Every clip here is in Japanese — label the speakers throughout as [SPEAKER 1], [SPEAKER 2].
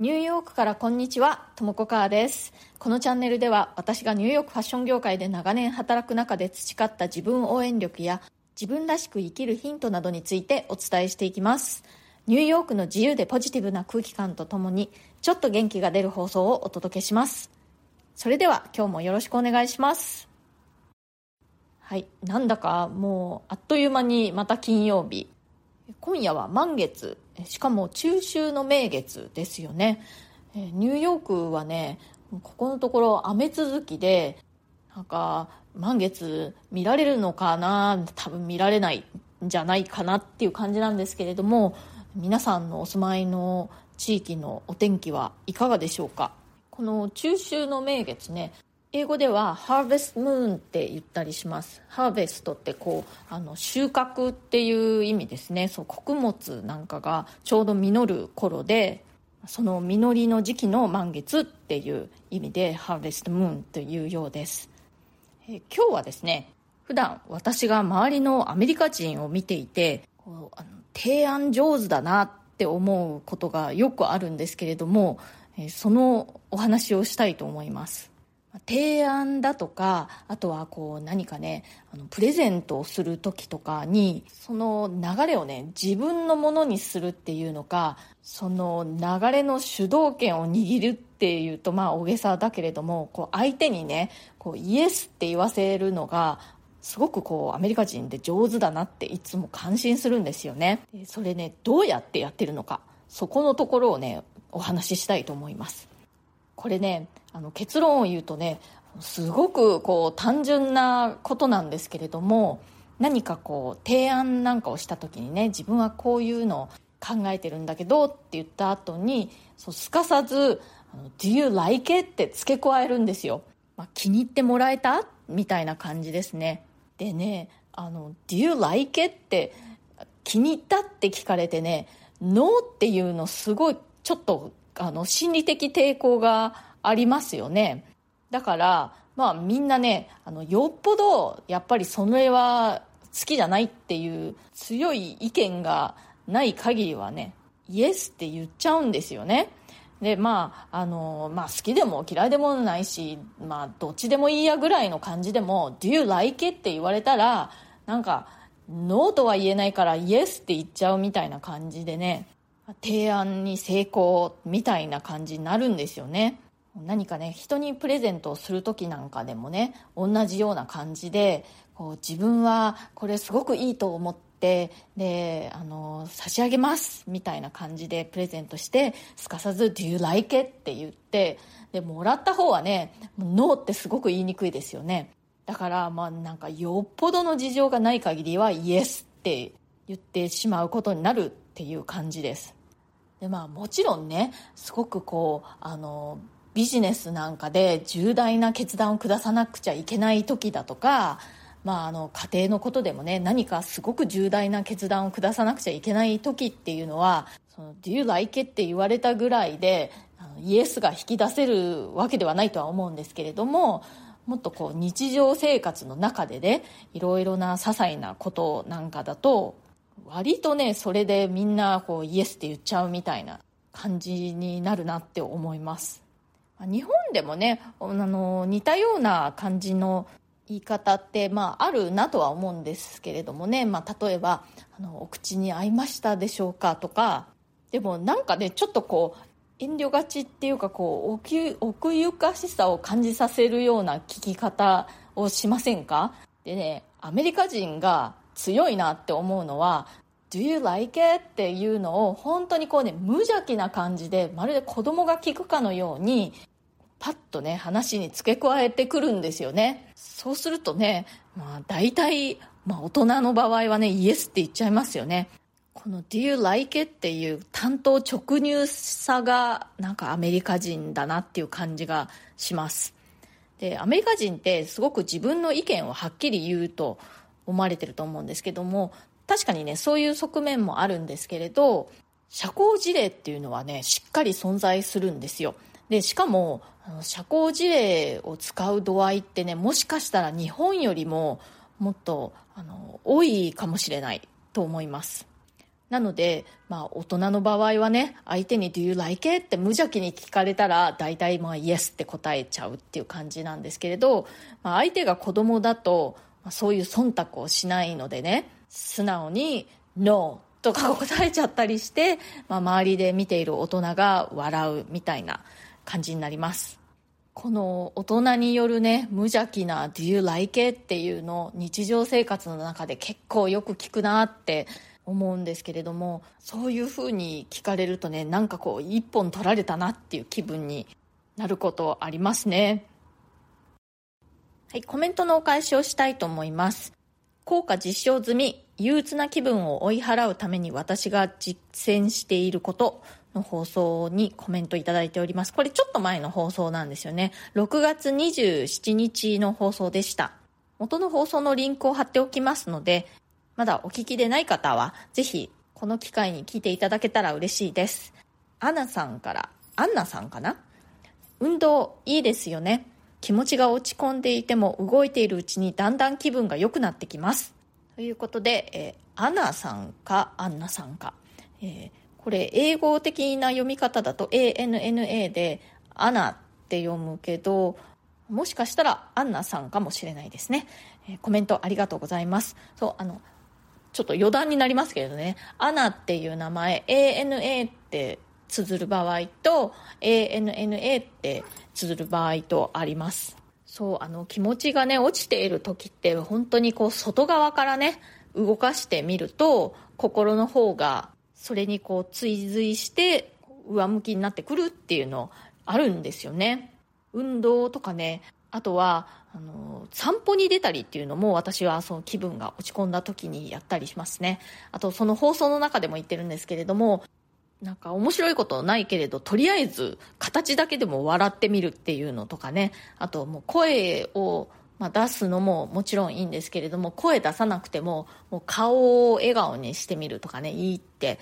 [SPEAKER 1] ニューヨークからこんにちは、ともこかーです。このチャンネルでは私がニューヨークファッション業界で長年働く中で培った自分応援力や自分らしく生きるヒントなどについてお伝えしていきます。ニューヨークの自由でポジティブな空気感とともにちょっと元気が出る放送をお届けします。それでは今日もよろしくお願いします。はい、なんだかもうあっという間にまた金曜日。今夜は満月しかも中秋の名月ですよね。ニューヨークはねここのところ雨続きでなんか満月見られるのかな多分見られないんじゃないかなっていう感じなんですけれども皆さんのお住まいの地域のお天気はいかがでしょうか。この中秋の名月ね英語ではハーベストムーンって言ったりします。ハーベストってこうあの収穫っていう意味ですね。そう穀物なんかがちょうど実る頃でその実りの時期の満月っていう意味でハーベストムーンというようです。え今日はですね普段私が周りのアメリカ人を見ていてこうあの提案上手だなって思うことがよくあるんですけれどもそのお話をしたいと思います。提案だとかあとはこう何かねあのプレゼントをする時とかにその流れをね自分のものにするっていうのかその流れの主導権を握るっていうとまあ大げさだけれどもこう相手にねこうイエスって言わせるのがすごくこうアメリカ人で上手だなっていつも感心するんですよね。それねどうやってやってるのかそこのところをねお話ししたいと思います。これねあの結論を言うとねすごくこう単純なことなんですけれども何かこう提案なんかをした時にね自分はこういうのを考えてるんだけどって言った後にそうすかさず「Do you like it?」って付け加えるんですよ、まあ、気に入ってもらえた？みたいな感じですねでねあの「Do you like it?」って気に入ったって聞かれてね「ノー」っていうのすごいちょっとあの心理的抵抗がありますよね。だからまあみんなねあのよっぽどやっぱりそれは好きじゃないっていう強い意見がない限りはねイエスって言っちゃうんですよね。でまああの、まあ、好きでも嫌いでもないし、まあ、どっちでもいいやぐらいの感じでも「Do you like it?」って言われたらなんかノーとは言えないからイエスって言っちゃうみたいな感じでね提案に成功みたいな感じになるんですよね。何かね人にプレゼントをする時なんかでもね同じような感じでこう自分はこれすごくいいと思ってであの差し上げますみたいな感じでプレゼントしてすかさず「Do you like it?」って言ってでもらった方はね「ノー」ってすごく言いにくいですよねだからまあなんかよっぽどの事情がない限りは「イエス」って言ってしまうことになるっていう感じですでまあもちろんねすごくこうあのビジネスなんかで重大な決断を下さなくちゃいけない時だとか、まあ、あの家庭のことでもね何かすごく重大な決断を下さなくちゃいけない時っていうのは「その Do you like it?」って言われたぐらいでイエスが引き出せるわけではないとは思うんですけれどももっとこう日常生活の中でねいろいろな些細なことなんかだと割とねそれでみんなこうイエスって言っちゃうみたいな感じになるなって思います日本でもねあの似たような感じの言い方って、まあ、あるなとは思うんですけれどもね、まあ、例えばあの「お口に合いましたでしょうか?」とかでもなんかねちょっとこう遠慮がちっていうかこう奥ゆかしさを感じさせるような聞き方をしませんか？でねアメリカ人が強いなって思うのは Do you like it? っていうのを本当にこうね無邪気な感じでまるで子供が聞くかのようにパッとね話に付け加えてくるんですよね。そうするとねまあ大体、まあ、大人の場合はねイエスって言っちゃいますよね。この Do you like it? っていう単刀直入さがなんかアメリカ人だなっていう感じがします。でアメリカ人ってすごく自分の意見をはっきり言うと思われてると思うんですけども確かにねそういう側面もあるんですけれど社交辞令っていうのはねしっかり存在するんですよ。でしかも社交辞令を使う度合いってねもしかしたら日本よりももっとあの多いかもしれないと思いますなので、まあ、大人の場合はね相手に「Do you like it?」って無邪気に聞かれたら大体まあ「Yes」って答えちゃうっていう感じなんですけれど、まあ、相手が子供だと、まあ、そういう忖度をしないのでね素直に「No」とか答えちゃったりして、まあ、周りで見ている大人が笑うみたいな感じになります。この大人によるね無邪気な「Do you like it?」っていうのを日常生活の中で結構よく聞くなって思うんですけれどもそういうふうに聞かれるとねなんかこう一本取られたなっていう気分になることありますね。はいコメントのお返しをしたいと思います。効果実証済み憂鬱な気分を追い払うために私が実践していること。の放送にコメントいただいておりますこれちょっと前の放送なんですよね6月27日の放送でした元の放送のリンクを貼っておきますのでまだお聞きでない方は、ぜひこの機会に聞いていただけたら嬉しいです。アナさんから、アンナさんかな？運動いいですよね。気持ちが落ち込んでいても動いているうちにだんだん気分が良くなってきます。ということで、えー、アナさんかアンナさんか。えー、これ英語的な読み方だと ANNA でアナって読むけど、もしかしたらアンナさんかもしれないですね。え、コメントありがとうございます。そう、あの、ちょっと余談になりますけれどね、アナっていう名前、ANA って綴る場合と、ANNA って綴る場合とあります。そう、あの、気持ちがね、落ちている時って、本当にこう、外側からね、動かしてみると、心の方が、それにこう、追随して、上向きになってくるっていうのあるんですよね。運動とかね、あとは、あの散歩に出たりっていうのも私はその気分が落ち込んだ時にやったりしますねあとその放送の中でも言ってるんですけれどもなんか面白いことないけれどとりあえず形だけでも笑ってみるっていうのとかねあともう声をまあ、出すのももちろんいいんですけれども声出さなくてももう顔を笑顔にしてみるとかねいいって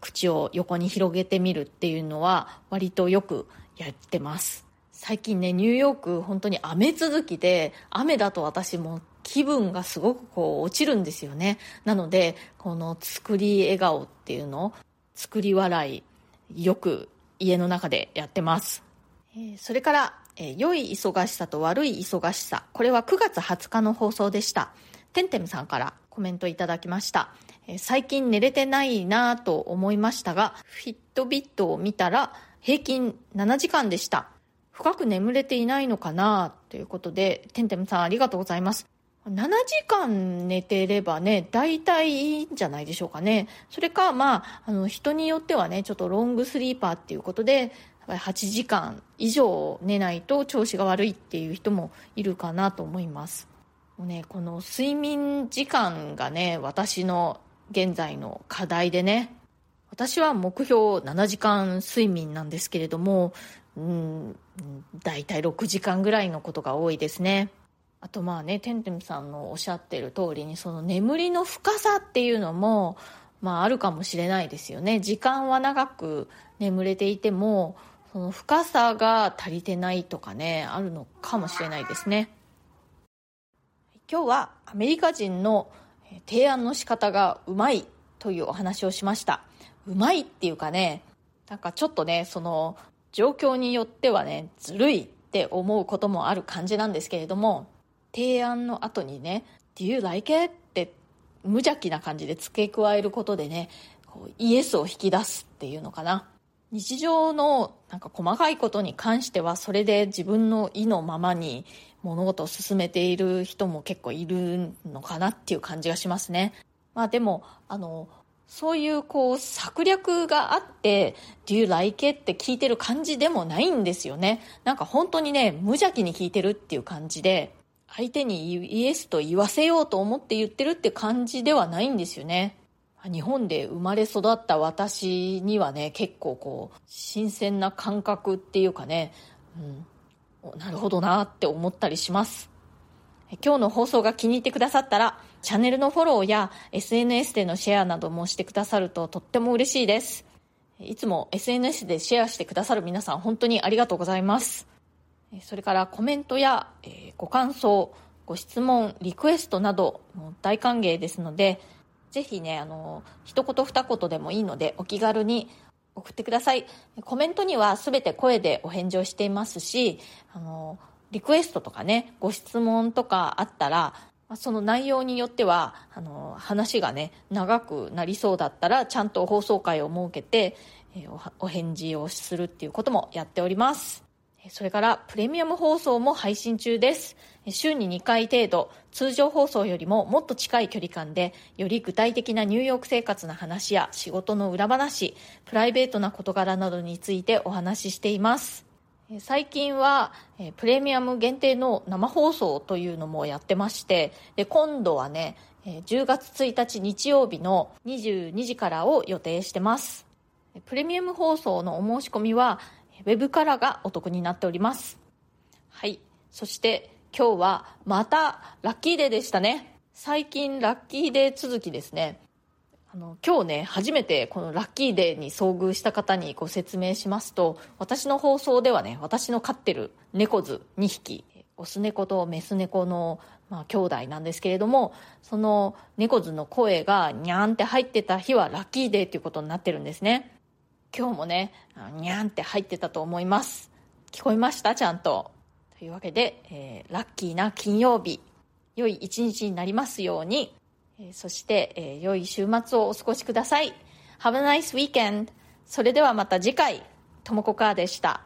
[SPEAKER 1] 口を横に広げてみるっていうのは割とよくやってます。最近ねニューヨーク本当に雨続きで雨だと私も気分がすごくこう落ちるんですよね。なのでこの作り笑顔っていうの作り笑いよく家の中でやってます、それからえー、良い忙しさと悪い忙しさこれは9月20日の放送でしたてんてむさんからコメントいただきました、えー、最近寝れてないなぁと思いましたがフィットビットを見たら平均7時間でした深く眠れていないのかなということで、てんてんさんありがとうございます。7時間寝てればね、大体いいんじゃないでしょうかね。それか、まあ、あの、人によってはね、ちょっとロングスリーパーっていうことで、8時間以上寝ないと調子が悪いっていう人もいるかなと思います。もうね、この睡眠時間がね、私の現在の課題でね、私は目標7時間睡眠なんですけれども、うん、大体6時間ぐらいのことが多いですね。あとまあね、てんてんさんのおっしゃってる通りに、その眠りの深さっていうのも、まああるかもしれないですよね。時間は長く眠れていても、その深さが足りてないとかね、あるのかもしれないですね。今日はアメリカ人の提案の仕方がうまいというお話をしました。うまいっていうかね、なんかちょっとね、その状況によってはねずるいって思うこともある感じなんですけれども提案の後にね「Do you like it?」って無邪気な感じで付け加えることでねこうイエスを引き出すっていうのかな日常のなんか細かいことに関してはそれで自分の意のままに物事を進めている人も結構いるのかなっていう感じがしますね。まあでも、あの、そういうこう策略があって Do you like it? って聞いてる感じでもないんですよねなんか本当にね無邪気に聞いてるっていう感じで相手にイエスと言わせようと思って言ってるって感じではないんですよね日本で生まれ育った私にはね結構こう新鮮な感覚っていうかね、うん、なるほどなって思ったりします今日の放送が気に入ってくださったらチャンネルのフォローや SNS でのシェアなどもしてくださるととっても嬉しいです。いつも SNS でシェアしてくださる皆さん本当にありがとうございます。それからコメントやご感想、ご質問、リクエストなど大歓迎ですので、ぜひねあの一言二言でもいいのでお気軽に送ってください。コメントには全て声でお返事をしていますしあのリクエストとかねご質問とかあったらその内容によってはあの話がね長くなりそうだったらちゃんと放送回を設けて、えお返事をするっていうこともやっております。それからプレミアム放送も配信中です。週に2回程度通常放送よりももっと近い距離感でより具体的なニューヨーク生活の話や仕事の裏話プライベートな事柄などについてお話ししています。最近はプレミアム限定の生放送というのもやってましてで今度はね10月1日日曜日の22時からを予定してます。プレミアム放送のお申し込みはウェブからがお得になっております。はい。そして今日はまたラッキーデーでしたね。最近ラッキーデー続きですね。あの今日ね初めてこのラッキーデーに遭遇した方にご説明しますと私の放送ではね私の飼ってる猫図2匹オス猫とメス猫の、まあ、兄弟なんですけれどもその猫図の声がニャンって入ってた日はラッキーデーっていうことになってるんですね。今日もねにゃんって入ってたと思います聞こえました？ちゃんとというわけで、えー、ラッキーな金曜日良い一日になりますようにえそして、えー、良い週末をお過ごしください。Have a nice weekend! それではまた次回、ともこかーでした。